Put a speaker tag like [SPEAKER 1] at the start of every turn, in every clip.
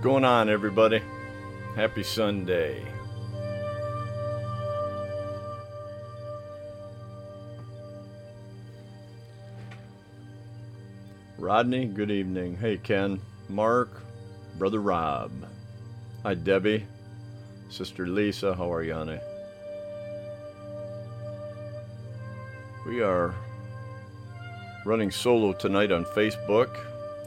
[SPEAKER 1] going on, everybody? Happy Sunday. Rodney, good evening. Hey, Ken, Mark, Brother Rob. Hi, Debbie. Sister Lisa, how are you, honey? We are running solo tonight on Facebook.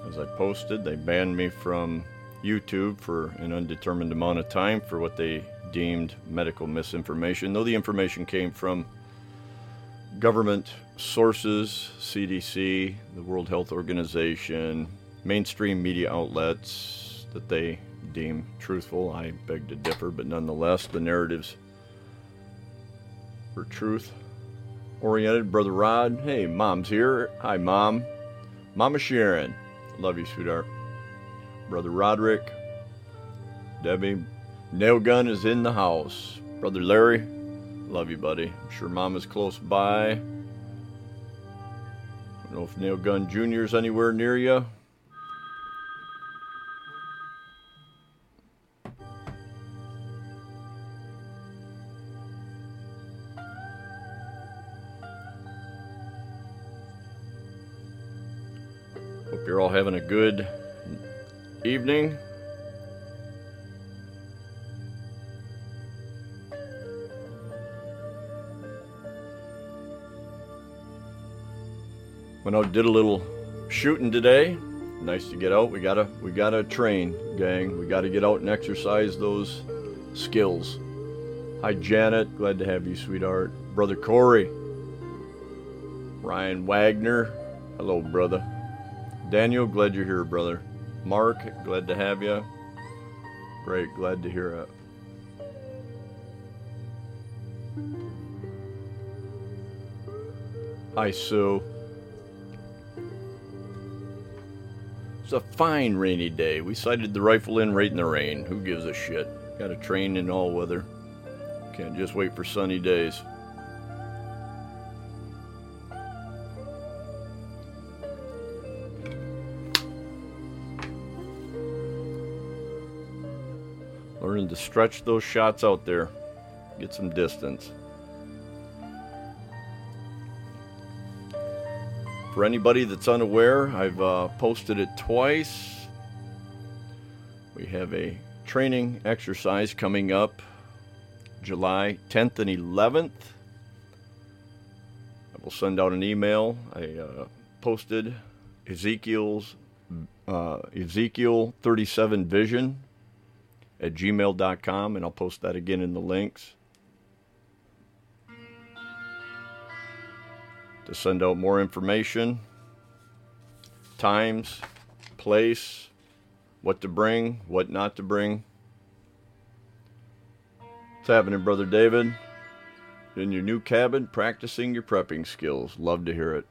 [SPEAKER 1] As I posted, they banned me from YouTube for an undetermined amount of time for what they deemed medical misinformation, though the information came from government sources, CDC, the World Health Organization, mainstream media outlets that they deem truthful. I beg to differ, but nonetheless, the narratives were truth oriented. Brother Rod, hey, mom's here. Hi, mom. Mama Sharon, love you, sweetheart. Brother Roderick, Debbie, Nail Gun is in the house. Brother Larry, love you, buddy. I'm sure Mama's close by. I don't know if Nail Gun Jr.'s anywhere near you. Hope you're all having a good evening. Went out, did a little shooting today. Nice to get out. We gotta, we gotta train, gang. We gotta get out and exercise those skills. Hi, Janet. Glad to have you, sweetheart. Brother Corey. Ryan Wagner. Hello, brother. Daniel, glad you're here, brother. Mark, glad to have you. Great, glad to hear it. Hi, Sue. It's a fine rainy day. We sighted the rifle in right in the rain. Who gives a shit? Got to train in all weather. Can't just wait for sunny days. To stretch those shots out there, get some distance. For anybody that's unaware, I've uh, posted it twice. We have a training exercise coming up July 10th and 11th. I will send out an email. I uh, posted Ezekiel's uh, Ezekiel 37 vision at gmail.com, and I'll post that again in the links. To send out more information, times, place, what to bring, what not to bring. What's happening, Brother David? In your new cabin, practicing your prepping skills. Love to hear it.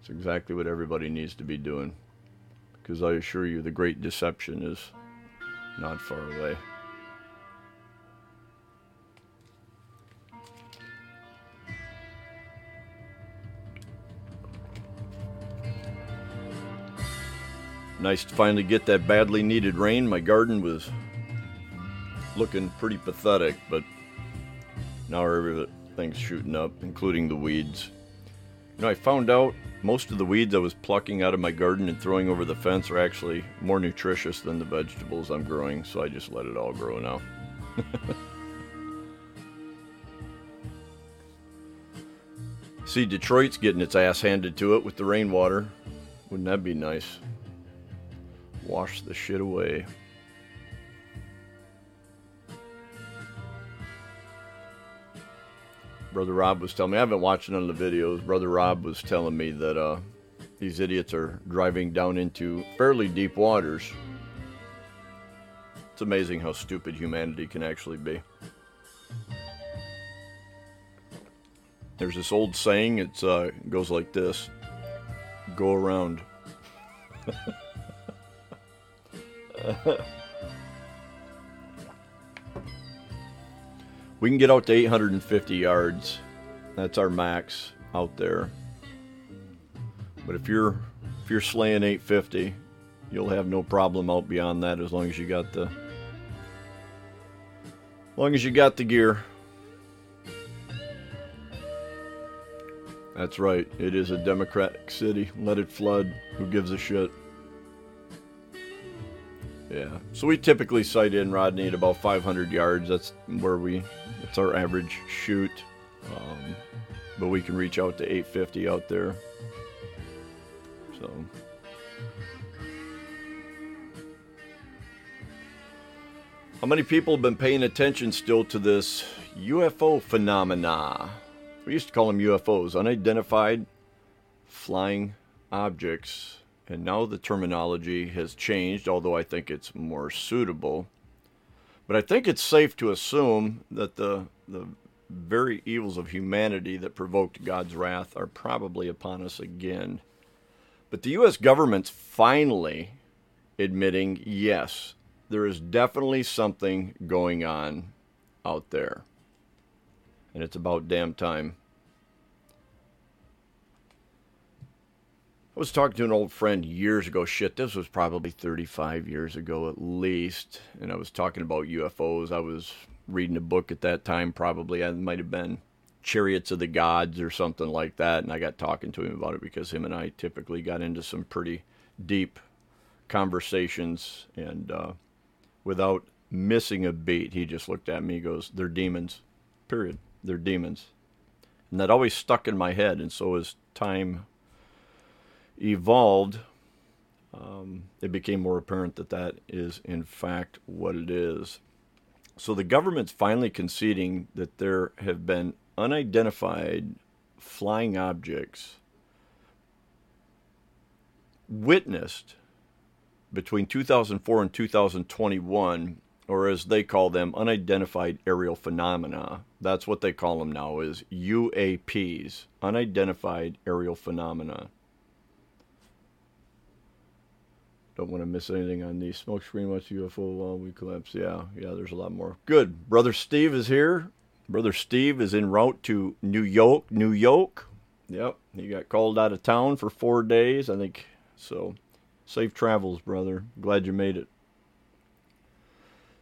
[SPEAKER 1] It's exactly what everybody needs to be doing. Because I assure you, the great deception is not far away. Nice to finally get that badly needed rain. My garden was looking pretty pathetic, but now everything's shooting up, including the weeds. You know, I found out most of the weeds I was plucking out of my garden and throwing over the fence are actually more nutritious than the vegetables I'm growing, so I just let it all grow now. See, Detroit's getting its ass handed to it with the rainwater. Wouldn't that be nice? Wash the shit away. Brother Rob was telling me, I haven't watched none of the videos. Brother Rob was telling me that uh, these idiots are driving down into fairly deep waters. It's amazing how stupid humanity can actually be. There's this old saying, uh, it goes like this go around. We can get out to 850 yards. That's our max out there. But if you're if you're slaying 850 you'll have no problem out beyond that as long as you got the as long as you got the gear. That's right. It is a democratic city. Let it flood. Who gives a shit? Yeah. So we typically sight in Rodney at about 500 yards. That's where we. That's our average shoot. Um, but we can reach out to 850 out there. So. How many people have been paying attention still to this UFO phenomena? We used to call them UFOs, unidentified flying objects, and now the terminology has changed, although I think it's more suitable. But I think it's safe to assume that the, the very evils of humanity that provoked God's wrath are probably upon us again. But the U.S. government's finally admitting yes, there is definitely something going on out there and it's about damn time. I was talking to an old friend years ago. Shit, this was probably 35 years ago at least. And I was talking about UFOs. I was reading a book at that time, probably. It might have been Chariots of the Gods or something like that. And I got talking to him about it because him and I typically got into some pretty deep conversations. And uh, without missing a beat, he just looked at me goes, They're demons, period they're demons. And that always stuck in my head. And so as time evolved, um, it became more apparent that that is, in fact, what it is. So the government's finally conceding that there have been unidentified flying objects witnessed between 2004 and 2021 or as they call them, unidentified aerial phenomena. That's what they call them now is UAPs, unidentified aerial phenomena. Don't want to miss anything on the smokescreen. Watch UFO while we collapse. Yeah, yeah. There's a lot more. Good. Brother Steve is here. Brother Steve is en route to New York. New York. Yep. He got called out of town for four days. I think so. Safe travels, brother. Glad you made it.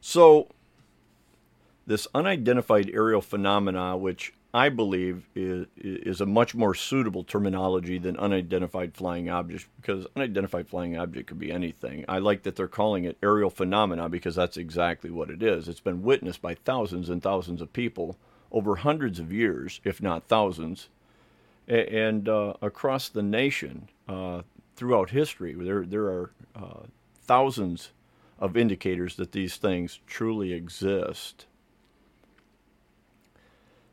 [SPEAKER 1] So, this unidentified aerial phenomena, which I believe is, is a much more suitable terminology than unidentified flying objects because unidentified flying object could be anything. I like that they're calling it aerial phenomena because that's exactly what it is. It's been witnessed by thousands and thousands of people over hundreds of years, if not thousands, and uh, across the nation uh, throughout history. There, there are uh, thousands of indicators that these things truly exist.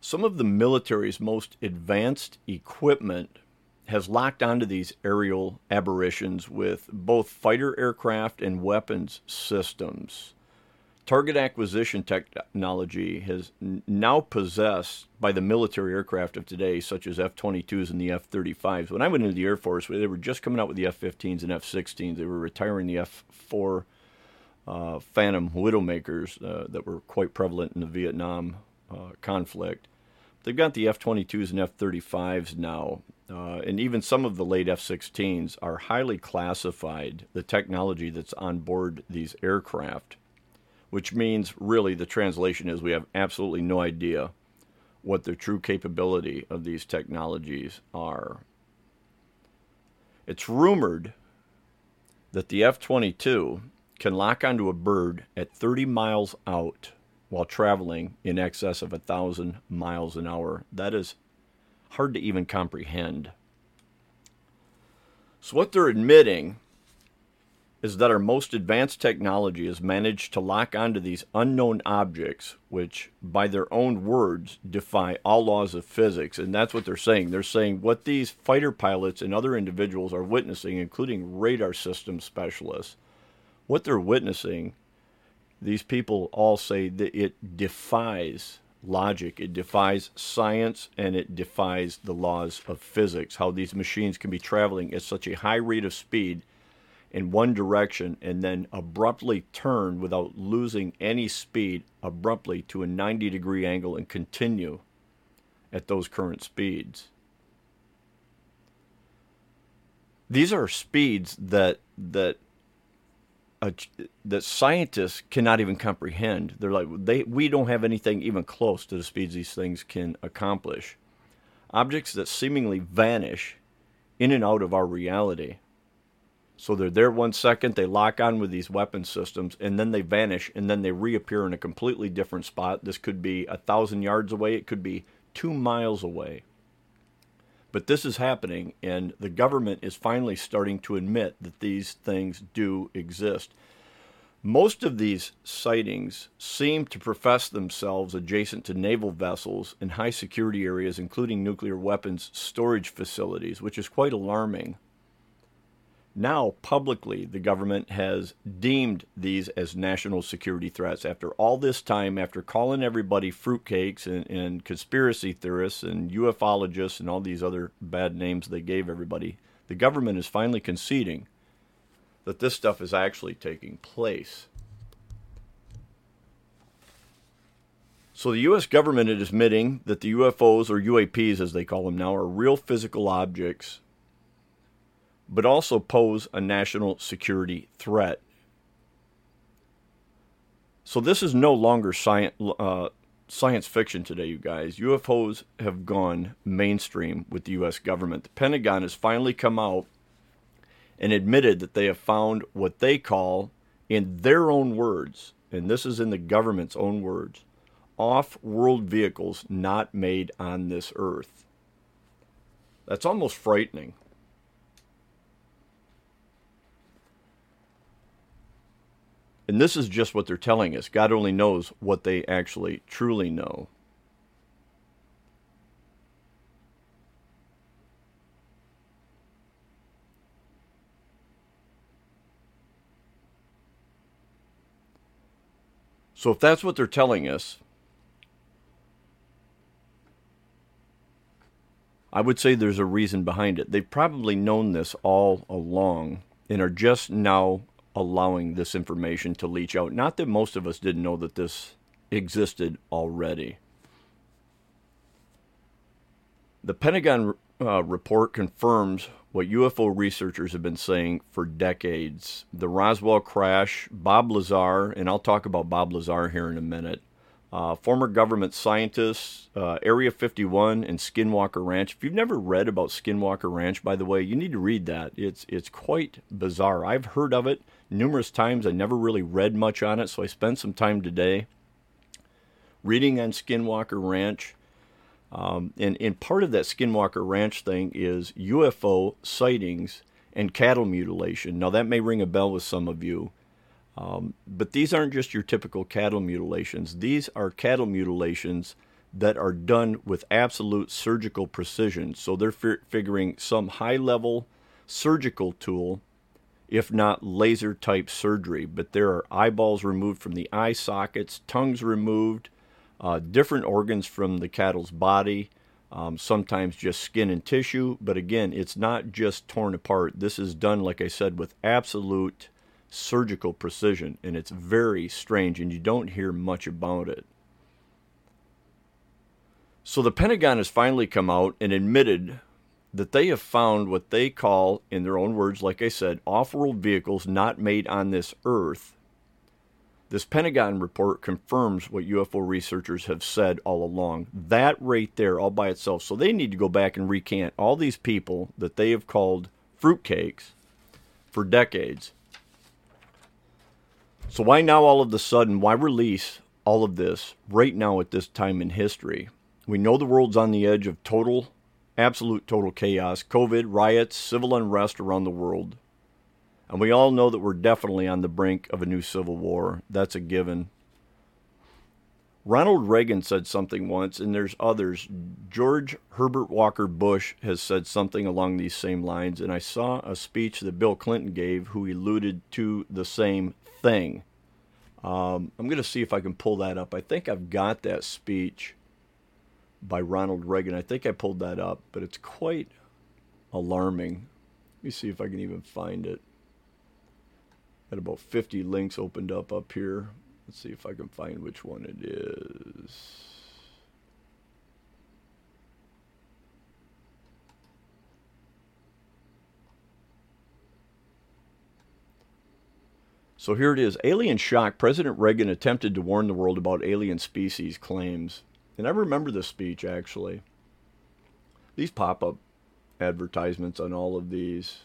[SPEAKER 1] Some of the military's most advanced equipment has locked onto these aerial aberrations with both fighter aircraft and weapons systems. Target acquisition technology has now possessed by the military aircraft of today, such as F 22s and the F 35s. When I went into the Air Force, they were just coming out with the F 15s and F 16s. They were retiring the F 4 uh, phantom widowmakers uh, that were quite prevalent in the Vietnam uh, conflict. They've got the F 22s and F 35s now, uh, and even some of the late F 16s are highly classified, the technology that's on board these aircraft, which means really the translation is we have absolutely no idea what the true capability of these technologies are. It's rumored that the F 22 can lock onto a bird at 30 miles out while traveling in excess of a thousand miles an hour. That is hard to even comprehend. So, what they're admitting is that our most advanced technology has managed to lock onto these unknown objects, which, by their own words, defy all laws of physics. And that's what they're saying. They're saying what these fighter pilots and other individuals are witnessing, including radar system specialists, what they're witnessing, these people all say that it defies logic, it defies science, and it defies the laws of physics. How these machines can be traveling at such a high rate of speed in one direction and then abruptly turn without losing any speed abruptly to a 90 degree angle and continue at those current speeds. These are speeds that that a, that scientists cannot even comprehend. They're like they we don't have anything even close to the speeds these things can accomplish. Objects that seemingly vanish in and out of our reality. So they're there one second, they lock on with these weapon systems, and then they vanish, and then they reappear in a completely different spot. This could be a thousand yards away, it could be two miles away. But this is happening, and the government is finally starting to admit that these things do exist. Most of these sightings seem to profess themselves adjacent to naval vessels in high security areas, including nuclear weapons storage facilities, which is quite alarming. Now, publicly, the government has deemed these as national security threats. After all this time, after calling everybody fruitcakes and, and conspiracy theorists and ufologists and all these other bad names they gave everybody, the government is finally conceding that this stuff is actually taking place. So the U.S. government is admitting that the UFOs, or UAPs as they call them now, are real physical objects but also pose a national security threat. So this is no longer science, uh, science fiction today, you guys. UFOs have gone mainstream with the U.S. government. The Pentagon has finally come out and admitted that they have found what they call, in their own words, and this is in the government's own words, off world vehicles not made on this earth. That's almost frightening. And this is just what they're telling us. God only knows what they actually truly know. So, if that's what they're telling us, I would say there's a reason behind it. They've probably known this all along and are just now allowing this information to leach out. Not that most of us didn't know that this existed already. The Pentagon uh, report confirms what UFO researchers have been saying for decades. The Roswell crash, Bob Lazar, and I'll talk about Bob Lazar here in a minute, uh, former government scientists, uh, Area 51, and Skinwalker Ranch. If you've never read about Skinwalker Ranch, by the way, you need to read that. It's it's quite bizarre. I've heard of it numerous times. I never really read much on it, so I spent some time today reading on Skinwalker Ranch. Um, and, and part of that Skinwalker Ranch thing is UFO sightings and cattle mutilation. Now, that may ring a bell with some of you. Um, but these aren't just your typical cattle mutilations. These are cattle mutilations that are done with absolute surgical precision. So they're fi- figuring some high level surgical tool, if not laser type surgery. But there are eyeballs removed from the eye sockets, tongues removed, uh, different organs from the cattle's body. Um, sometimes just skin and tissue, but again, it's not just torn apart. This is done, like I said, with absolute surgical precision, and it's very strange, and you don't hear much about it. So the Pentagon has finally come out and admitted that they have found what they call, in their own words, like I said, off world vehicles not made on this earth. This Pentagon report confirms what UFO researchers have said all along. That right there, all by itself. So they need to go back and recant all these people that they have called fruitcakes for decades so, why now all of a sudden? Why release all of this right now at this time in history? We know the world's on the edge of total, absolute total chaos, COVID, riots, civil unrest around the world. And we all know that we're definitely on the brink of a new civil war. That's a given. Ronald Reagan said something once, and there's others. George Herbert Walker Bush has said something along these same lines, and I saw a speech that Bill Clinton gave who alluded to the same thing. Um, I'm going to see if I can pull that up. I think I've got that speech by Ronald Reagan. I think I pulled that up, but it's quite alarming. Let me see if I can even find it. Got about 50 links opened up up here. Let's see if I can find which one it is. So here it is Alien shock. President Reagan attempted to warn the world about alien species claims. And I remember this speech actually. These pop up advertisements on all of these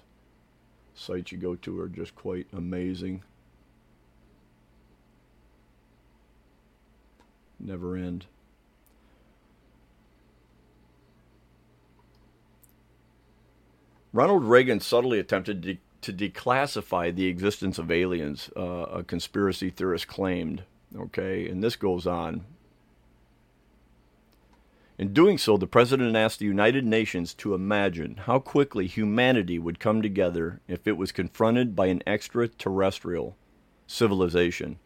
[SPEAKER 1] sites you go to are just quite amazing. Never end. Ronald Reagan subtly attempted to, to declassify the existence of aliens, uh, a conspiracy theorist claimed. Okay, and this goes on. In doing so, the president asked the United Nations to imagine how quickly humanity would come together if it was confronted by an extraterrestrial civilization.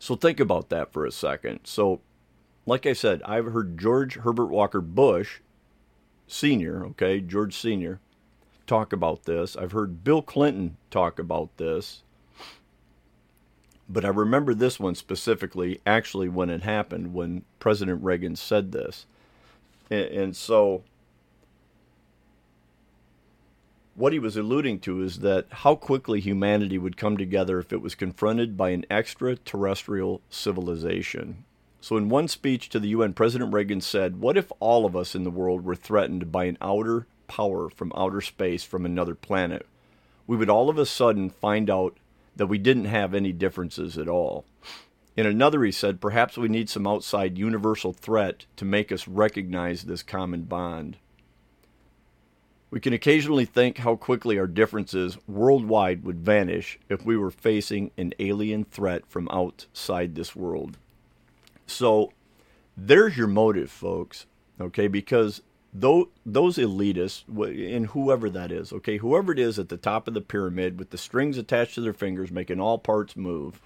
[SPEAKER 1] So think about that for a second. So, like I said, I've heard George Herbert Walker Bush, Sr., okay, George Sr., talk about this. I've heard Bill Clinton talk about this. But I remember this one specifically, actually, when it happened, when President Reagan said this. And, and so, what he was alluding to is that how quickly humanity would come together if it was confronted by an extraterrestrial civilization. So, in one speech to the UN, President Reagan said, What if all of us in the world were threatened by an outer power from outer space from another planet, we would all of a sudden find out that we didn't have any differences at all. In another, he said, perhaps we need some outside universal threat to make us recognize this common bond. We can occasionally think how quickly our differences worldwide would vanish if we were facing an alien threat from outside this world. So, there's your motive, folks. Okay, because those elitists and whoever that is, okay, whoever it is at the top of the pyramid with the strings attached to their fingers making all parts move,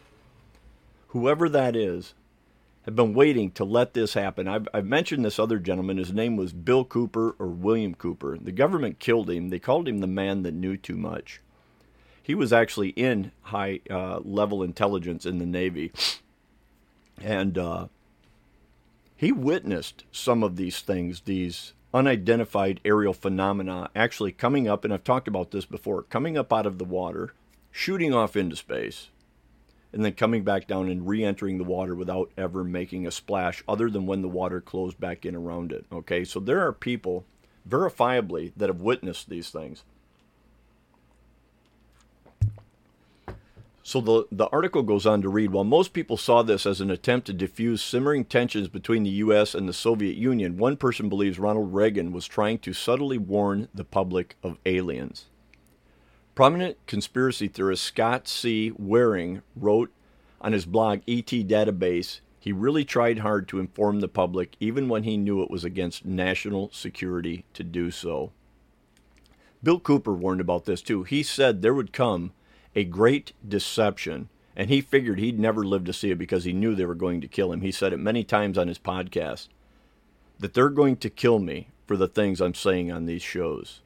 [SPEAKER 1] whoever that is, have been waiting to let this happen. I've, I've mentioned this other gentleman. His name was Bill Cooper or William Cooper. The government killed him. They called him the man that knew too much. He was actually in high uh, level intelligence in the Navy. And uh, he witnessed some of these things, these unidentified aerial phenomena actually coming up, and I've talked about this before, coming up out of the water, shooting off into space, and then coming back down and re entering the water without ever making a splash, other than when the water closed back in around it. Okay, so there are people verifiably that have witnessed these things. So the, the article goes on to read While most people saw this as an attempt to diffuse simmering tensions between the U.S. and the Soviet Union, one person believes Ronald Reagan was trying to subtly warn the public of aliens. Prominent conspiracy theorist Scott C. Waring wrote on his blog ET Database he really tried hard to inform the public, even when he knew it was against national security to do so. Bill Cooper warned about this too. He said there would come a great deception. And he figured he'd never live to see it because he knew they were going to kill him. He said it many times on his podcast that they're going to kill me for the things I'm saying on these shows.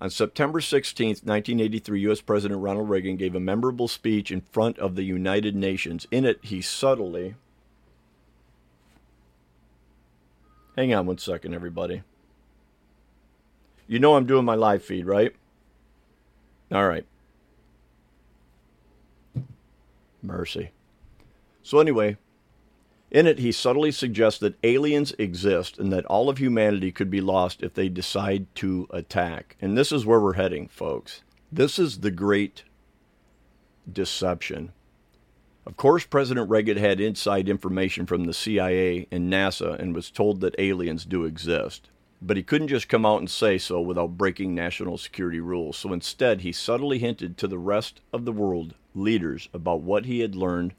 [SPEAKER 1] On September 16, 1983, U.S. President Ronald Reagan gave a memorable speech in front of the United Nations. In it, he subtly. Hang on one second, everybody. You know I'm doing my live feed, right? All right. Mercy. So, anyway, in it, he subtly suggests that aliens exist and that all of humanity could be lost if they decide to attack. And this is where we're heading, folks. This is the great deception. Of course, President Reagan had inside information from the CIA and NASA and was told that aliens do exist. But he couldn't just come out and say so without breaking national security rules. So instead, he subtly hinted to the rest of the world leaders about what he had learned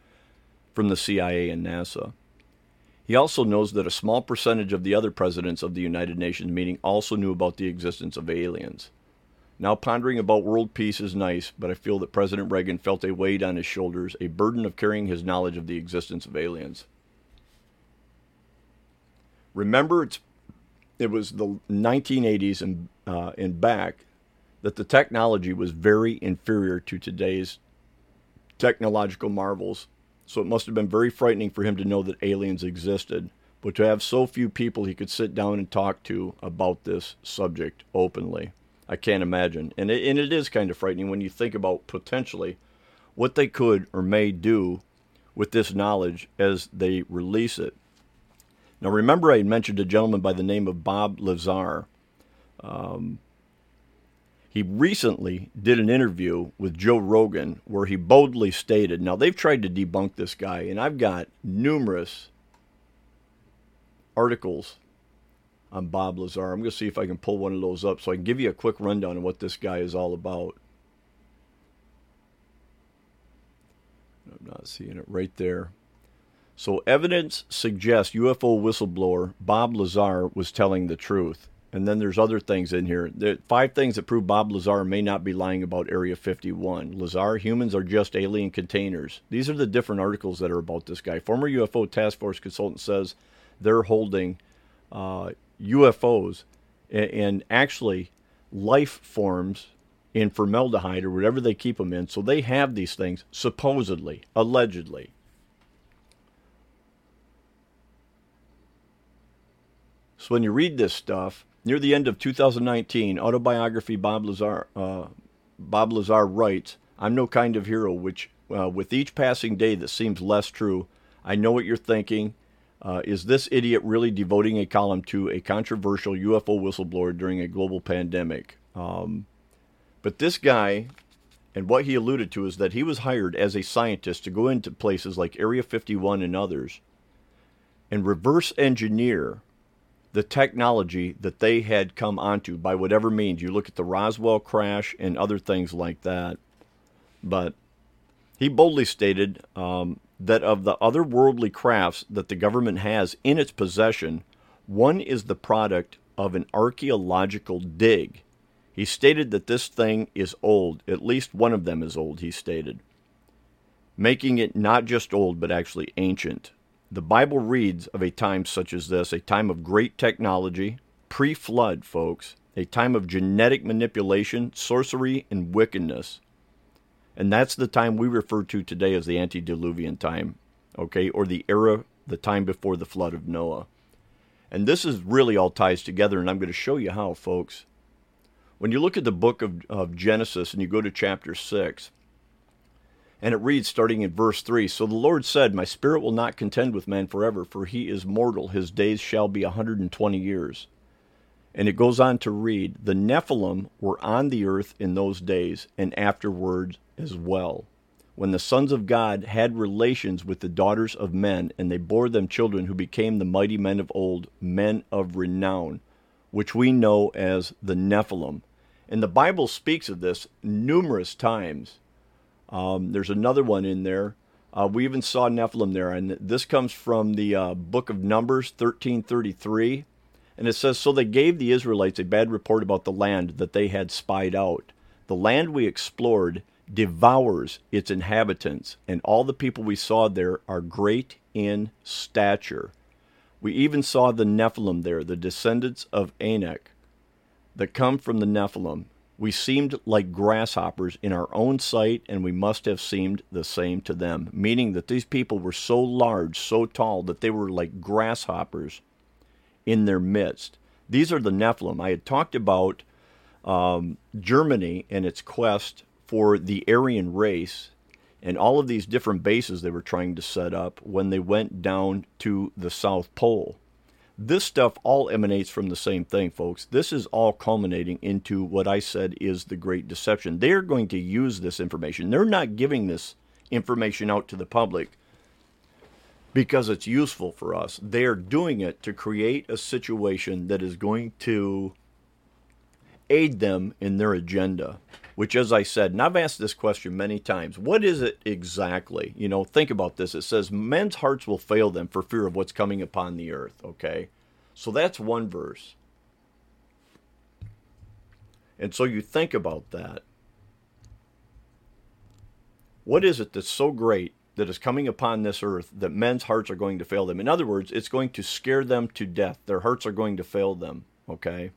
[SPEAKER 1] from the CIA and NASA. He also knows that a small percentage of the other presidents of the United Nations meeting also knew about the existence of aliens. Now, pondering about world peace is nice, but I feel that President Reagan felt a weight on his shoulders, a burden of carrying his knowledge of the existence of aliens. Remember, it's it was the 1980s and uh, and back that the technology was very inferior to today's technological marvels. So it must have been very frightening for him to know that aliens existed, but to have so few people he could sit down and talk to about this subject openly. I can't imagine. And it, and it is kind of frightening when you think about potentially what they could or may do with this knowledge as they release it. Now, remember, I mentioned a gentleman by the name of Bob Lazar. Um, he recently did an interview with Joe Rogan where he boldly stated, now they've tried to debunk this guy, and I've got numerous articles on Bob Lazar. I'm going to see if I can pull one of those up so I can give you a quick rundown of what this guy is all about. I'm not seeing it right there. So, evidence suggests UFO whistleblower Bob Lazar was telling the truth. And then there's other things in here. There five things that prove Bob Lazar may not be lying about Area 51. Lazar, humans are just alien containers. These are the different articles that are about this guy. Former UFO task force consultant says they're holding uh, UFOs and, and actually life forms in formaldehyde or whatever they keep them in. So they have these things, supposedly, allegedly. So when you read this stuff, near the end of 2019, autobiography Bob Lazar, uh, Bob Lazar writes, I'm no kind of hero, which uh, with each passing day that seems less true, I know what you're thinking. Uh, is this idiot really devoting a column to a controversial UFO whistleblower during a global pandemic? Um, but this guy, and what he alluded to is that he was hired as a scientist to go into places like Area 51 and others and reverse engineer the technology that they had come onto by whatever means. You look at the Roswell crash and other things like that. But he boldly stated um, that of the otherworldly crafts that the government has in its possession, one is the product of an archaeological dig. He stated that this thing is old. At least one of them is old, he stated, making it not just old, but actually ancient. The Bible reads of a time such as this, a time of great technology, pre flood, folks, a time of genetic manipulation, sorcery, and wickedness. And that's the time we refer to today as the antediluvian time, okay, or the era, the time before the flood of Noah. And this is really all ties together, and I'm going to show you how, folks. When you look at the book of, of Genesis and you go to chapter 6, and it reads, starting in verse 3 So the Lord said, My spirit will not contend with man forever, for he is mortal. His days shall be a 120 years. And it goes on to read, The Nephilim were on the earth in those days, and afterward as well, when the sons of God had relations with the daughters of men, and they bore them children who became the mighty men of old, men of renown, which we know as the Nephilim. And the Bible speaks of this numerous times um, there's another one in there. Uh, we even saw Nephilim there, and this comes from the uh, book of Numbers 1333. And it says, So they gave the Israelites a bad report about the land that they had spied out. The land we explored devours its inhabitants, and all the people we saw there are great in stature. We even saw the Nephilim there, the descendants of Anak, that come from the Nephilim. We seemed like grasshoppers in our own sight, and we must have seemed the same to them, meaning that these people were so large, so tall, that they were like grasshoppers in their midst. These are the Nephilim. I had talked about um, Germany and its quest for the Aryan race and all of these different bases they were trying to set up when they went down to the South Pole. This stuff all emanates from the same thing, folks. This is all culminating into what I said is the great deception. They're going to use this information. They're not giving this information out to the public because it's useful for us. They're doing it to create a situation that is going to aid them in their agenda which, as I said, and I've asked this question many times what is it exactly? You know, think about this. It says, Men's hearts will fail them for fear of what's coming upon the earth, okay? So that's one verse. And so you think about that. What is it that's so great that is coming upon this earth that men's hearts are going to fail them? In other words, it's going to scare them to death. Their hearts are going to fail them, okay?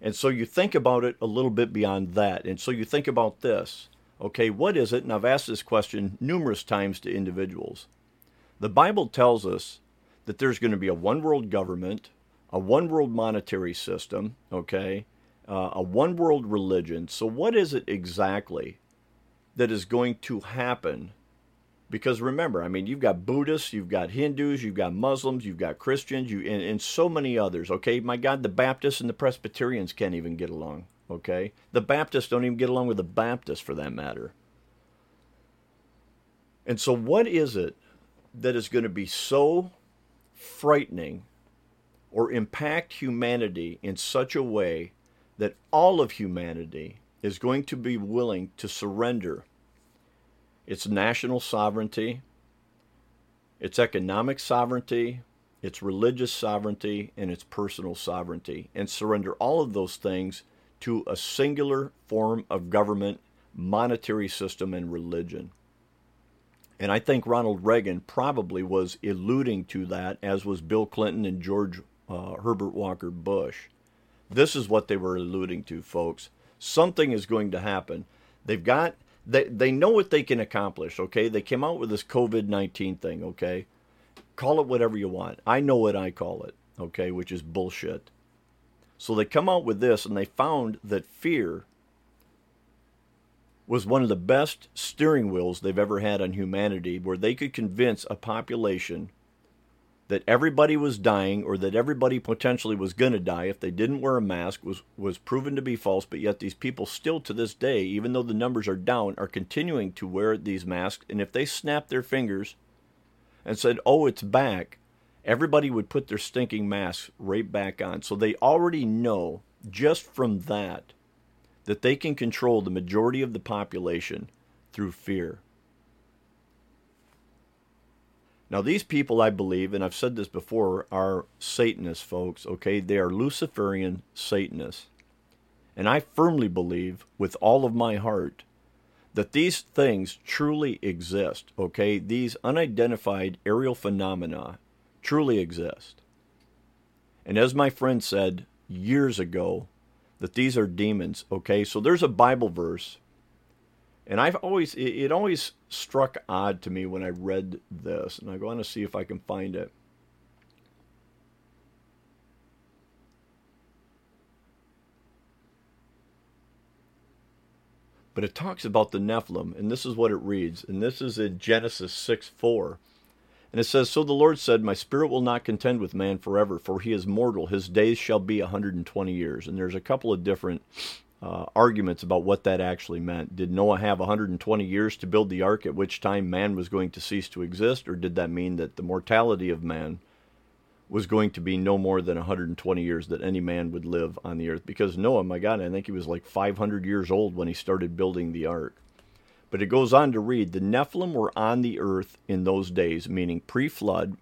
[SPEAKER 1] And so you think about it a little bit beyond that. And so you think about this. Okay, what is it? And I've asked this question numerous times to individuals. The Bible tells us that there's going to be a one world government, a one world monetary system, okay, uh, a one world religion. So, what is it exactly that is going to happen because remember, I mean, you've got Buddhists, you've got Hindus, you've got Muslims, you've got Christians, you and, and so many others. Okay, my God, the Baptists and the Presbyterians can't even get along. Okay, the Baptists don't even get along with the Baptists for that matter. And so, what is it that is going to be so frightening or impact humanity in such a way that all of humanity is going to be willing to surrender its national sovereignty, its economic sovereignty, its religious sovereignty, and its personal sovereignty, and surrender all of those things to a singular form of government, monetary system, and religion. And I think Ronald Reagan probably was alluding to that, as was Bill Clinton and George uh, Herbert Walker Bush. This is what they were alluding to, folks. Something is going to happen. They've got they they know what they can accomplish. Okay, they came out with this COVID nineteen thing. Okay, call it whatever you want. I know what I call it. Okay, which is bullshit. So they come out with this, and they found that fear was one of the best steering wheels they've ever had on humanity, where they could convince a population that everybody was dying or that everybody potentially was going to die if they didn't wear a mask was, was proven to be false, but yet these people still to this day, even though the numbers are down, are continuing to wear these masks. And if they snapped their fingers and said, oh, it's back, everybody would put their stinking masks right back on. So they already know just from that that they can control the majority of the population through fear. Now, these people, I believe, and I've said this before, are Satanists, folks, okay? They are Luciferian Satanists. And I firmly believe, with all of my heart, that these things truly exist, okay? These unidentified aerial phenomena truly exist. And as my friend said years ago, that these are demons, okay? So there's a Bible verse and I've always, it, it always struck odd to me when I read this, and I go on to see if I can find it. But it talks about the Nephilim, and this is what it reads, and this is in Genesis 6 4. And it says, So the Lord said, My spirit will not contend with man forever, for he is mortal. His days shall be a 120 years. And there's a couple of different uh, arguments about what that actually meant. Did Noah have 120 years to build the ark, at which time man was going to cease to exist, or did that mean that the mortality of man was going to be no more than 120 years that any man would live on the earth? Because Noah, my God, I think he was like 500 years old when he started building the ark. But it goes on to read the Nephilim were on the earth in those days, meaning pre flood,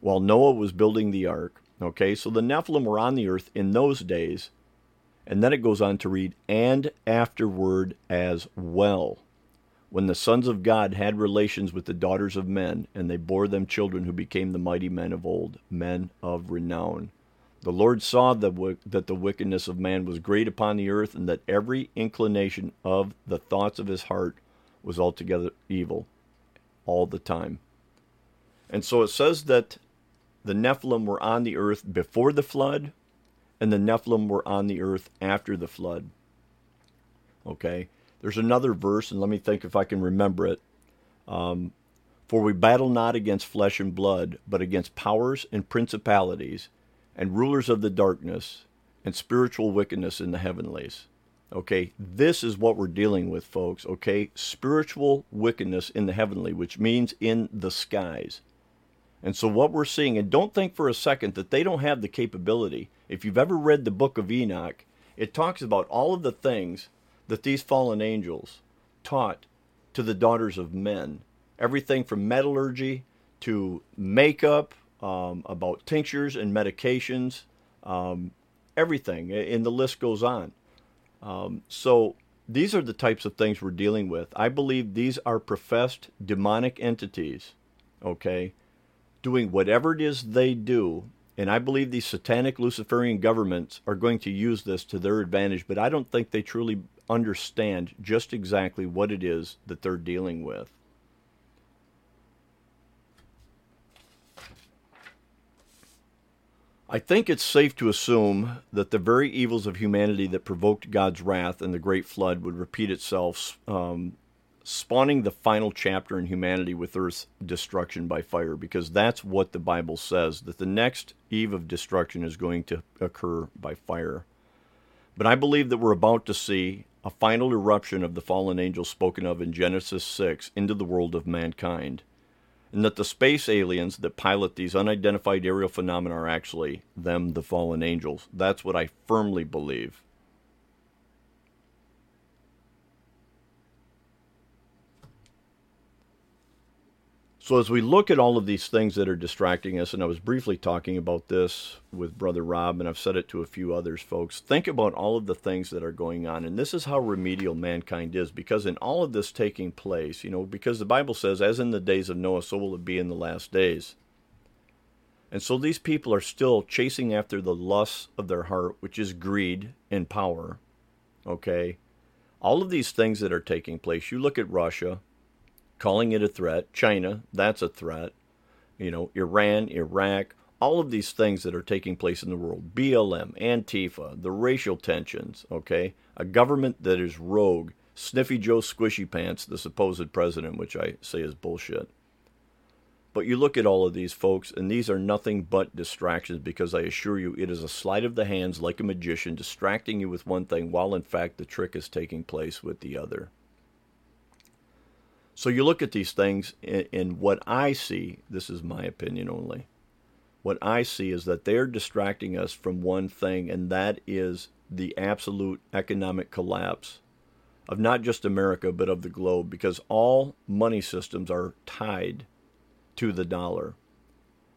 [SPEAKER 1] while Noah was building the ark. Okay, so the Nephilim were on the earth in those days and then it goes on to read, and afterward as well. When the sons of God had relations with the daughters of men, and they bore them children who became the mighty men of old, men of renown. The Lord saw that, that the wickedness of man was great upon the earth, and that every inclination of the thoughts of his heart was altogether evil, all the time. And so it says that the Nephilim were on the earth before the flood, and the Nephilim were on the earth after the flood. Okay, there's another verse, and let me think if I can remember it. Um, For we battle not against flesh and blood, but against powers and principalities, and rulers of the darkness, and spiritual wickedness in the heavenlies. Okay, this is what we're dealing with, folks. Okay, spiritual wickedness in the heavenly, which means in the skies. And so, what we're seeing, and don't think for a second that they don't have the capability. If you've ever read the book of Enoch, it talks about all of the things that these fallen angels taught to the daughters of men. Everything from metallurgy to makeup, um, about tinctures and medications, um, everything, and the list goes on. Um, so, these are the types of things we're dealing with. I believe these are professed demonic entities, okay? Doing whatever it is they do. And I believe these satanic Luciferian governments are going to use this to their advantage, but I don't think they truly understand just exactly what it is that they're dealing with. I think it's safe to assume that the very evils of humanity that provoked God's wrath and the great flood would repeat itself um, spawning the final chapter in humanity with Earth's destruction by fire, because that's what the Bible says that the next eve of destruction is going to occur by fire. But I believe that we're about to see a final eruption of the fallen angels spoken of in Genesis 6 into the world of mankind, and that the space aliens that pilot these unidentified aerial phenomena are actually them, the fallen angels. That's what I firmly believe. So, as we look at all of these things that are distracting us, and I was briefly talking about this with Brother Rob, and I've said it to a few others, folks, think about all of the things that are going on. And this is how remedial mankind is, because in all of this taking place, you know, because the Bible says, as in the days of Noah, so will it be in the last days. And so these people are still chasing after the lusts of their heart, which is greed and power. Okay? All of these things that are taking place, you look at Russia, calling it a threat. China, that's a threat. You know, Iran, Iraq, all of these things that are taking place in the world. BLM, Antifa, the racial tensions, okay? A government that is rogue. Sniffy Joe Squishy Pants, the supposed president, which I say is bullshit. But you look at all of these folks, and these are nothing but distractions because I assure you it is a sleight of the hands like a magician distracting you with one thing while in fact the trick is taking place with the other. So you look at these things, and what I see, this is my opinion only, what I see is that they're distracting us from one thing, and that is the absolute economic collapse of not just America, but of the globe, because all money systems are tied to the dollar.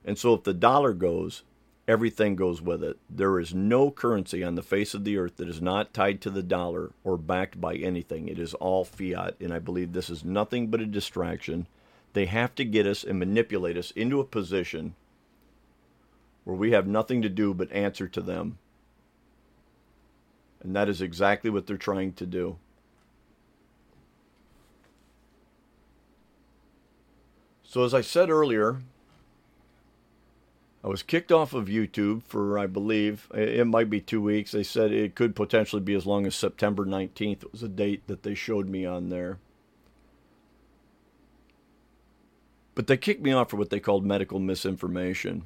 [SPEAKER 1] And so if the dollar goes, everything goes with it. There is no currency on the face of the earth that is not tied to the dollar or backed by anything. It is all fiat, and I believe this is nothing but a distraction. They have to get us and manipulate us into a position where we have nothing to do but answer to them. And that is exactly what they're trying to do. So, as I said earlier, I was kicked off of YouTube for, I believe, it might be two weeks. They said it could potentially be as long as September 19th. It was a date that they showed me on there. But they kicked me off for what they called medical misinformation.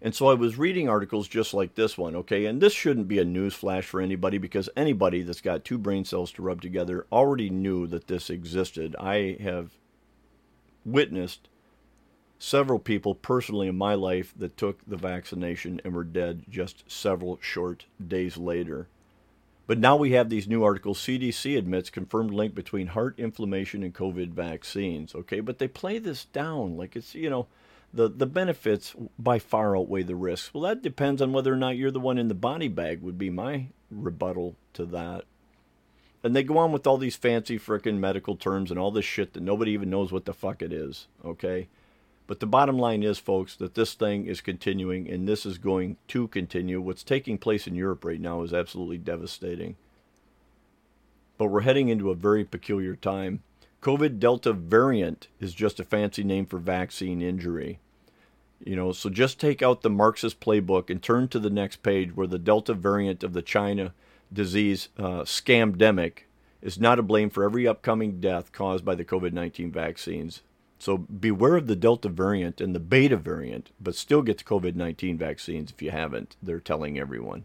[SPEAKER 1] And so I was reading articles just like this one, okay? And this shouldn't be a news flash for anybody because anybody that's got two brain cells to rub together already knew that this existed. I have witnessed several people personally in my life that took the vaccination and were dead just several short days later. But now we have these new articles. CDC admits confirmed link between heart inflammation and COVID vaccines. Okay, but they play this down like it's, you know, the, the benefits by far outweigh the risks. Well, that depends on whether or not you're the one in the body bag, would be my rebuttal to that. And they go on with all these fancy frickin' medical terms and all this shit that nobody even knows what the fuck it is. Okay? But the bottom line is, folks, that this thing is continuing and this is going to continue. What's taking place in Europe right now is absolutely devastating. But we're heading into a very peculiar time. COVID Delta variant is just a fancy name for vaccine injury. You know, so just take out the Marxist playbook and turn to the next page where the Delta variant of the China disease uh, scamdemic is not to blame for every upcoming death caused by the COVID 19 vaccines. So beware of the Delta variant and the Beta variant, but still get the COVID 19 vaccines if you haven't. They're telling everyone.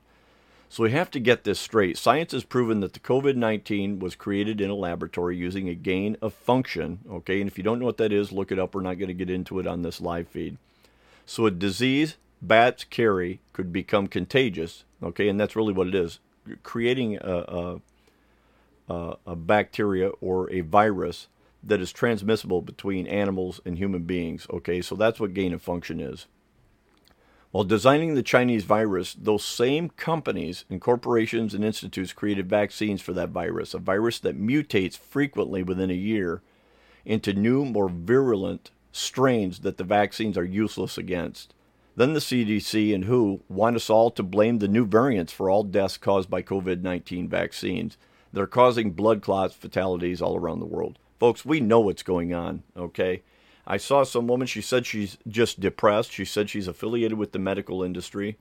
[SPEAKER 1] So we have to get this straight. Science has proven that the COVID 19 was created in a laboratory using a gain of function. Okay, and if you don't know what that is, look it up. We're not going to get into it on this live feed. So a disease bats carry could become contagious. Okay, and that's really what it is creating a, a, a bacteria or a virus that is transmissible between animals and human beings. Okay, so that's what gain of function is. While designing the Chinese virus, those same companies and corporations and institutes created vaccines for that virus, a virus that mutates frequently within a year into new, more virulent strains that the vaccines are useless against. Then the CDC and WHO want us all to blame the new variants for all deaths caused by COVID 19 vaccines that are causing blood clots, fatalities all around the world. Folks, we know what's going on, okay? I saw some woman, she said she's just depressed. She said she's affiliated with the medical industry.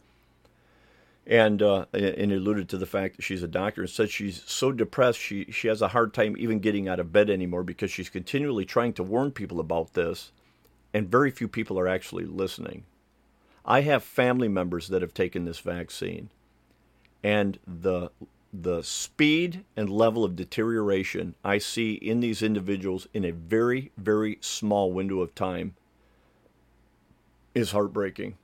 [SPEAKER 1] and uh, and alluded to the fact that she's a doctor and said she's so depressed she she has a hard time even getting out of bed anymore because she's continually trying to warn people about this, and very few people are actually listening. I have family members that have taken this vaccine, and the the speed and level of deterioration I see in these individuals in a very very small window of time is heartbreaking.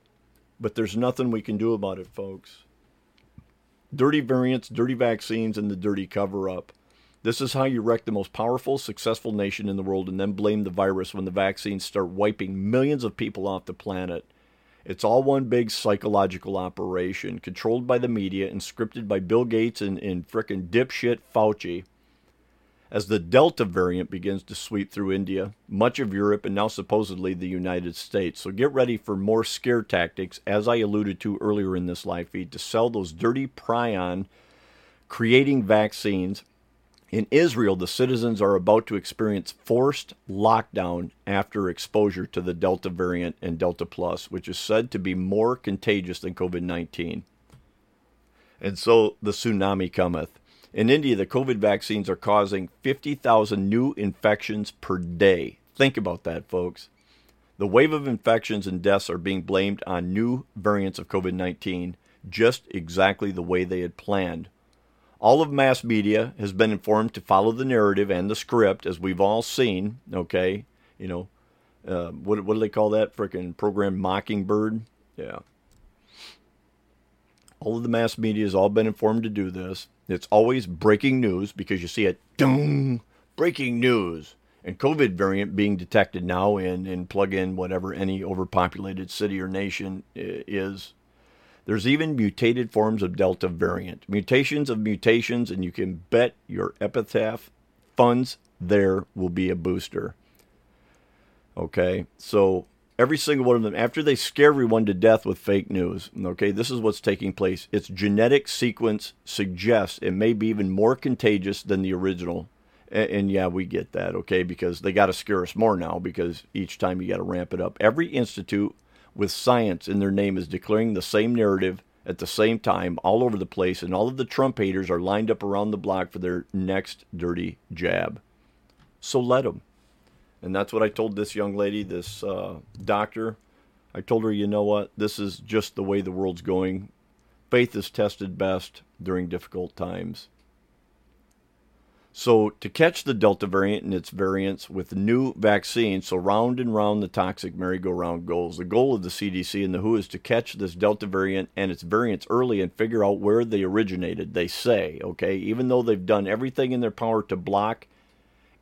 [SPEAKER 1] But there's nothing we can do about it, folks dirty variants, dirty vaccines, and the dirty cover up. This is how you wreck the most powerful, successful nation in the world and then blame the virus when the vaccines start wiping millions of people off the planet. It's all one big psychological operation controlled by the media and scripted by Bill Gates and, and frickin' dipshit Fauci as the Delta variant begins to sweep through India, much of Europe, and now supposedly the United States. So get ready for more scare tactics, as I alluded to earlier in this live feed, to sell those dirty prion creating vaccines. In Israel, the citizens are about to experience forced lockdown after exposure to the Delta variant and Delta Plus, which is said to be more contagious than COVID 19. And so the tsunami cometh. In India, the COVID vaccines are causing 50,000 new infections per day. Think about that, folks. The wave of infections and deaths are being blamed on new variants of COVID 19, just exactly the way they had planned. All of mass media has been informed to follow the narrative and the script, as we've all seen. Okay, you know, uh, what what do they call that? Freaking program Mockingbird. Yeah. All of the mass media has all been informed to do this. It's always breaking news because you see it, dung, breaking news. And COVID variant being detected now in, and plug in whatever any overpopulated city or nation is. There's even mutated forms of Delta variant. Mutations of mutations, and you can bet your epitaph funds there will be a booster. Okay, so every single one of them after they scare everyone to death with fake news. Okay, this is what's taking place. Its genetic sequence suggests it may be even more contagious than the original. And, and yeah, we get that, okay, because they got to scare us more now because each time you got to ramp it up. Every institute with science in their name is declaring the same narrative at the same time all over the place, and all of the Trump haters are lined up around the block for their next dirty jab. So let them. And that's what I told this young lady, this uh, doctor. I told her, you know what? This is just the way the world's going. Faith is tested best during difficult times. So, to catch the Delta variant and its variants with new vaccines, so round and round the toxic merry-go-round goes. The goal of the CDC and the WHO is to catch this Delta variant and its variants early and figure out where they originated, they say, okay? Even though they've done everything in their power to block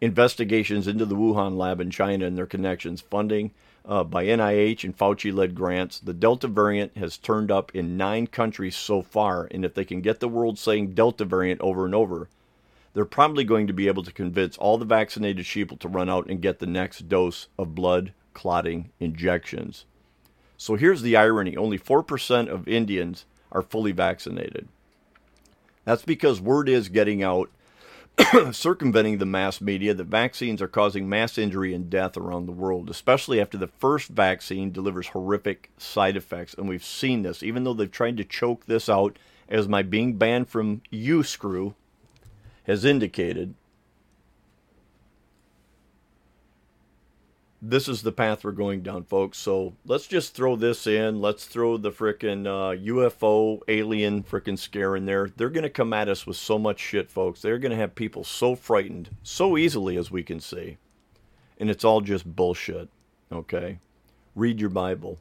[SPEAKER 1] investigations into the Wuhan lab in China and their connections, funding uh, by NIH and Fauci led grants. The Delta variant has turned up in nine countries so far, and if they can get the world saying Delta variant over and over, they're probably going to be able to convince all the vaccinated sheeple to run out and get the next dose of blood clotting injections. So here's the irony only 4% of Indians are fully vaccinated. That's because word is getting out circumventing the mass media that vaccines are causing mass injury and death around the world, especially after the first vaccine delivers horrific side effects. And we've seen this, even though they've tried to choke this out, as my being banned from you screw has indicated. this is the path we're going down, folks. So let's just throw this in. Let's throw the frickin' uh, UFO alien frickin' scare in there. They're going to come at us with so much shit, folks. They're going to have people so frightened so easily, as we can see. And it's all just bullshit, okay? Read your Bible.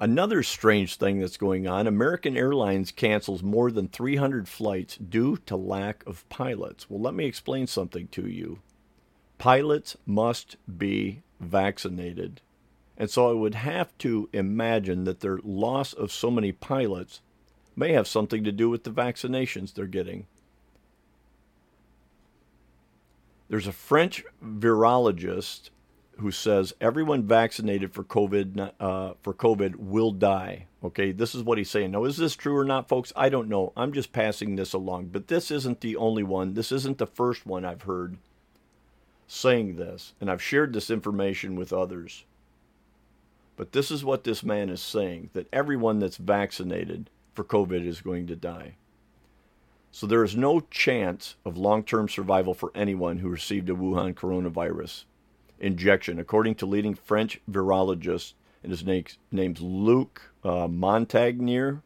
[SPEAKER 1] Another strange thing that's going on American Airlines cancels more than 300 flights due to lack of pilots. Well, let me explain something to you. Pilots must be vaccinated. And so I would have to imagine that their loss of so many pilots may have something to do with the vaccinations they're getting. There's a French virologist who says everyone vaccinated for COVID uh, for COVID will die. Okay, this is what he's saying. Now, is this true or not, folks? I don't know. I'm just passing this along. But this isn't the only one. This isn't the first one I've heard saying this, and I've shared this information with others. But this is what this man is saying that everyone that's vaccinated for COVID is going to die. So there is no chance of long term survival for anyone who received a Wuhan coronavirus injection, according to leading French virologist, and his name, name's Luc uh, Montagnier.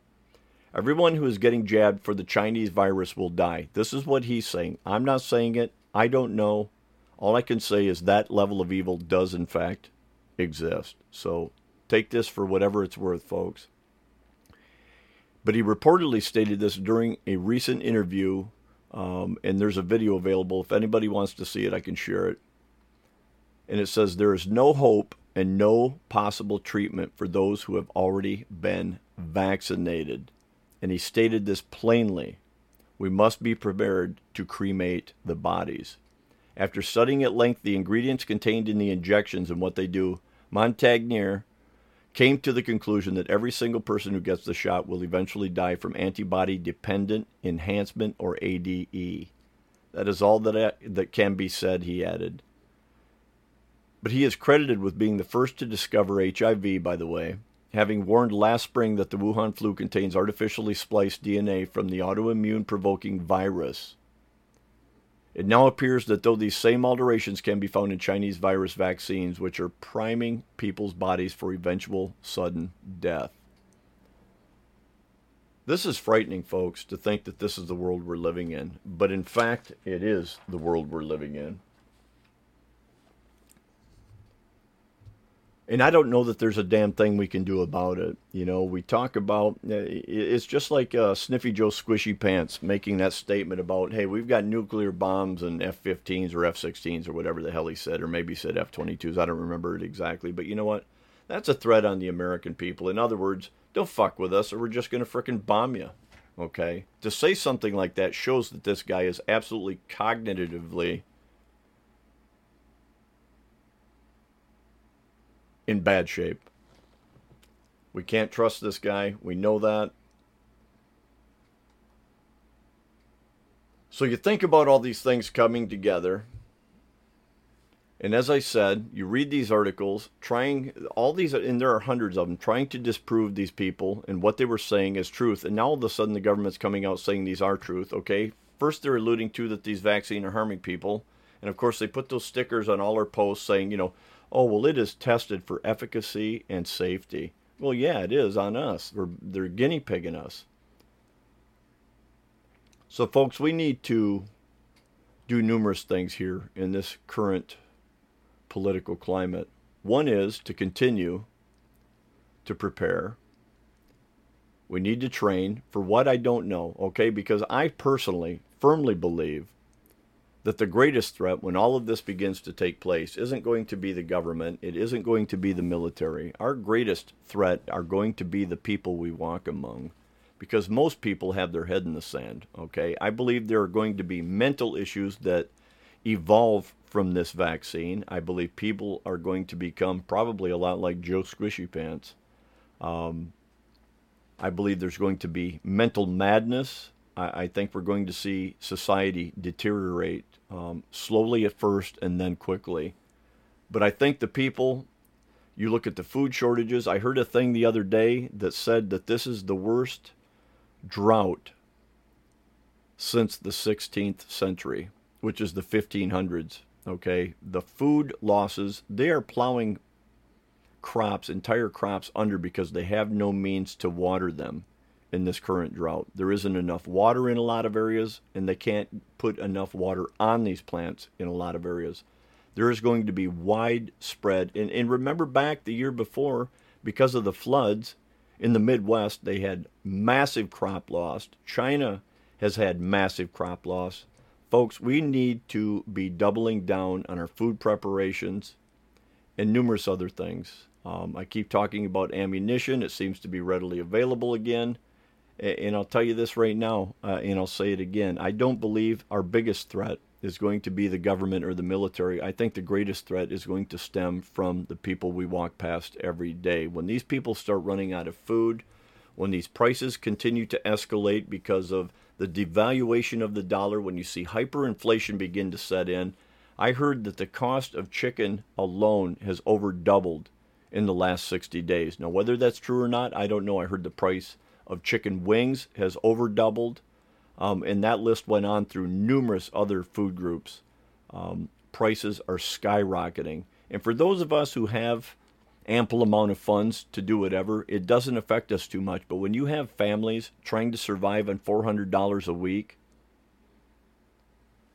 [SPEAKER 1] Everyone who is getting jabbed for the Chinese virus will die. This is what he's saying. I'm not saying it. I don't know. All I can say is that level of evil does, in fact, exist. So take this for whatever it's worth, folks. But he reportedly stated this during a recent interview, um, and there's a video available. If anybody wants to see it, I can share it. And it says, There is no hope and no possible treatment for those who have already been vaccinated. And he stated this plainly we must be prepared to cremate the bodies. After studying at length the ingredients contained in the injections and what they do, Montagnier came to the conclusion that every single person who gets the shot will eventually die from antibody dependent enhancement or ADE. That is all that, I, that can be said, he added. But he is credited with being the first to discover HIV, by the way, having warned last spring that the Wuhan flu contains artificially spliced DNA from the autoimmune provoking virus. It now appears that though these same alterations can be found in Chinese virus vaccines, which are priming people's bodies for eventual sudden death. This is frightening, folks, to think that this is the world we're living in. But in fact, it is the world we're living in. And I don't know that there's a damn thing we can do about it. You know, we talk about uh, it's just like uh, Sniffy Joe Squishy Pants making that statement about, hey, we've got nuclear bombs and F-15s or F-16s or whatever the hell he said, or maybe he said F-22s. I don't remember it exactly, but you know what? That's a threat on the American people. In other words, don't fuck with us, or we're just gonna fricking bomb you. Okay, to say something like that shows that this guy is absolutely cognitively in bad shape. We can't trust this guy. We know that. So you think about all these things coming together. And as I said, you read these articles, trying all these, and there are hundreds of them, trying to disprove these people and what they were saying as truth. And now all of a sudden the government's coming out saying these are truth. Okay. First, they're alluding to that these vaccines are harming people. And of course, they put those stickers on all our posts saying, you know, oh, well, it is tested for efficacy and safety. Well, yeah, it is on us. We're, they're guinea pigging us. So, folks, we need to do numerous things here in this current political climate. One is to continue to prepare. We need to train for what I don't know, okay? Because I personally firmly believe that the greatest threat when all of this begins to take place isn't going to be the government, it isn't going to be the military. Our greatest threat are going to be the people we walk among because most people have their head in the sand, okay? I believe there are going to be mental issues that evolve from this vaccine. I believe people are going to become probably a lot like Joe Squishy Pants. Um, I believe there's going to be mental madness. I, I think we're going to see society deteriorate um, slowly at first and then quickly. But I think the people, you look at the food shortages. I heard a thing the other day that said that this is the worst drought since the 16th century, which is the 1500s. Okay, the food losses, they are plowing crops, entire crops under because they have no means to water them in this current drought. There isn't enough water in a lot of areas, and they can't put enough water on these plants in a lot of areas. There is going to be widespread, and, and remember back the year before, because of the floods in the Midwest, they had massive crop loss. China has had massive crop loss. Folks, we need to be doubling down on our food preparations and numerous other things. Um, I keep talking about ammunition. It seems to be readily available again. And I'll tell you this right now, uh, and I'll say it again. I don't believe our biggest threat is going to be the government or the military. I think the greatest threat is going to stem from the people we walk past every day. When these people start running out of food, when these prices continue to escalate because of the devaluation of the dollar, when you see hyperinflation begin to set in, I heard that the cost of chicken alone has over doubled in the last 60 days. Now, whether that's true or not, I don't know. I heard the price of chicken wings has over doubled, um, and that list went on through numerous other food groups. Um, prices are skyrocketing. And for those of us who have ample amount of funds to do whatever, it doesn't affect us too much. But when you have families trying to survive on $400 a week,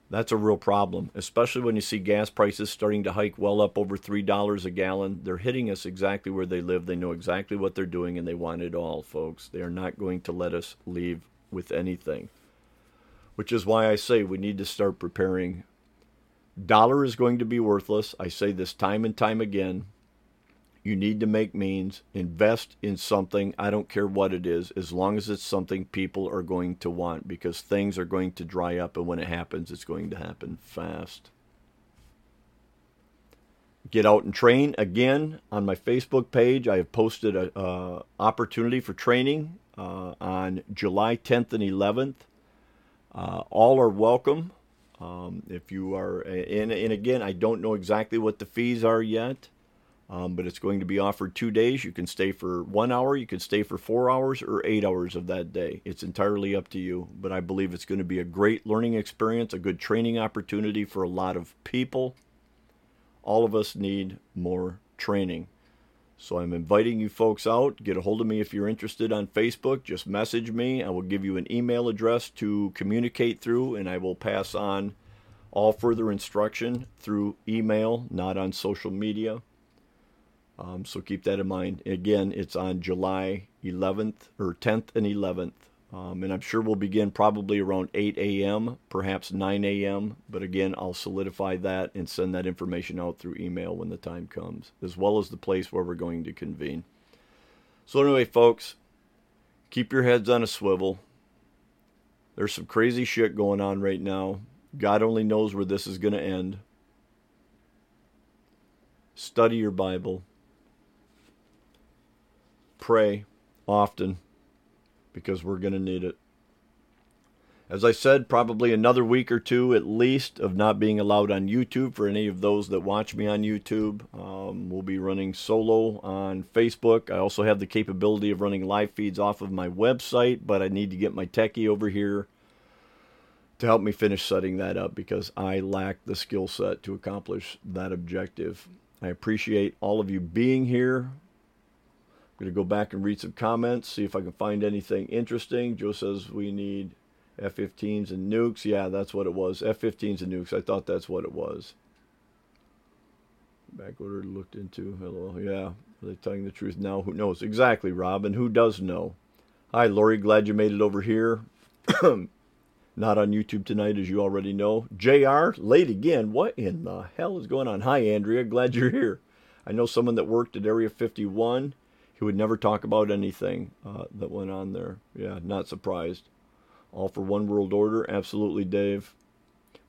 [SPEAKER 1] that's a real problem, especially when you see gas prices starting to hike well up over $3 a gallon. They're hitting us exactly where they live. They know exactly what they're doing, and they want it all, folks. They are not going to let us leave with anything, which is why I say we need to start preparing. Dollar is going to be worthless. I say this time and time again. You need to make means, invest in something. I don't care what it is, as long as it's something people are going to want because things are going to dry up, and when it happens, it's going to happen fast. Get out and train again on my Facebook page. I have posted an uh, opportunity for training uh, on July 10th and 11th. Uh, all are welcome. Um, if you are, and, and again, I don't know exactly what the fees are yet. Um, but it's going to be offered two days. You can stay for one hour, you can stay for four hours, or eight hours of that day. It's entirely up to you. But I believe it's going to be a great learning experience, a good training opportunity for a lot of people. All of us need more training. So I'm inviting you folks out. Get a hold of me if you're interested on Facebook. Just message me. I will give you an email address to communicate through, and I will pass on all further instruction through email, not on social media. Um, so keep that in mind. Again, it's on July 11th or 10th and 11th. Um, and I'm sure we'll begin probably around 8 a.m., perhaps 9 a.m. But again, I'll solidify that and send that information out through email when the time comes, as well as the place where we're going to convene. So, anyway, folks, keep your heads on a swivel. There's some crazy shit going on right now. God only knows where this is going to end. Study your Bible pray often because we're going to need it. As I said, probably another week or two at least of not being allowed on YouTube for any of those that watch me on YouTube. Um, we'll be running solo on Facebook. I also have the capability of running live feeds off of my website, but I need to get my techie over here to help me finish setting that up because I lack the skill set to accomplish that objective. I appreciate all of you being here. I'm going to go back and read some comments, see if I can find anything interesting. Joe says we need F-15s and nukes. Yeah, that's what it was. F-15s and nukes. I thought that's what it was. Back order looked into. Hello. Yeah. Are they telling the truth now? Who knows? Exactly, Rob. And who does know? Hi, Lori. Glad you made it over here. Not on YouTube tonight, as you already know. JR, late again. What in the hell is going on? Hi, Andrea. Glad you're here. I know someone that worked at Area 51 he would never talk about anything uh, that went on there. Yeah, not surprised. All for one world order. Absolutely, Dave.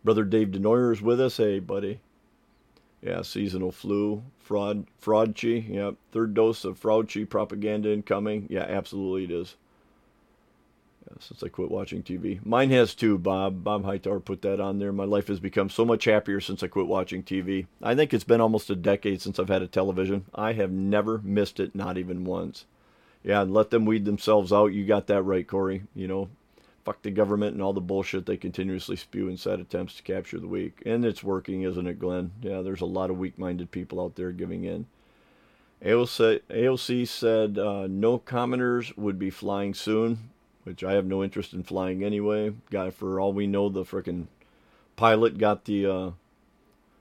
[SPEAKER 1] Brother Dave Denoyer is with us. Hey, buddy. Yeah, seasonal flu, fraud, fraudchi. Yeah, third dose of fraudchi propaganda incoming. Yeah, absolutely it is since I quit watching TV. Mine has too, Bob. Bob Hightower put that on there. My life has become so much happier since I quit watching TV. I think it's been almost a decade since I've had a television. I have never missed it, not even once. Yeah, let them weed themselves out. You got that right, Corey. You know, fuck the government and all the bullshit they continuously spew in sad attempts to capture the weak. And it's working, isn't it, Glenn? Yeah, there's a lot of weak minded people out there giving in. AOC, AOC said uh, no commoners would be flying soon which I have no interest in flying anyway. Guy, for all we know, the frickin' pilot got the uh,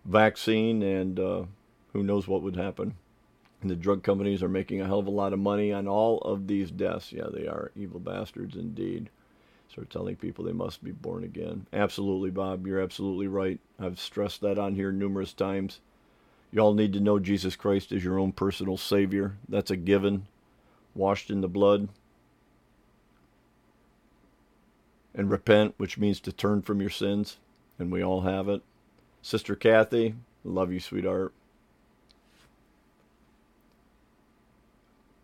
[SPEAKER 1] vaccine, and uh, who knows what would happen. And the drug companies are making a hell of a lot of money on all of these deaths. Yeah, they are evil bastards indeed. Start telling people they must be born again. Absolutely, Bob. You're absolutely right. I've stressed that on here numerous times. Y'all need to know Jesus Christ is your own personal Savior. That's a given. Washed in the blood, and repent, which means to turn from your sins, and we all have it. Sister Kathy, love you, sweetheart.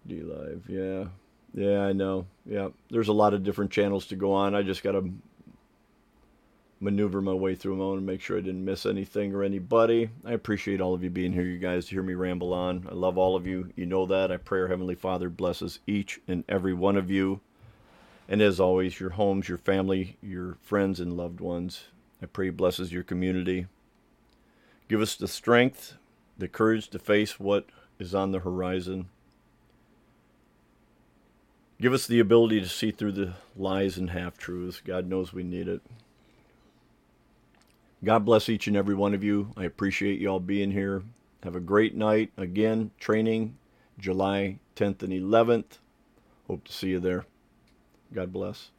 [SPEAKER 1] D Live, yeah. Yeah, I know. Yeah, there's a lot of different channels to go on. I just got to maneuver my way through them. Want to make sure I didn't miss anything or anybody. I appreciate all of you being here, you guys, to hear me ramble on. I love all of you. You know that. I pray our Heavenly Father blesses each and every one of you. And as always, your homes, your family, your friends, and loved ones. I pray blesses your community. Give us the strength, the courage to face what is on the horizon. Give us the ability to see through the lies and half truths. God knows we need it. God bless each and every one of you. I appreciate you all being here. Have a great night. Again, training July 10th and 11th. Hope to see you there. God bless.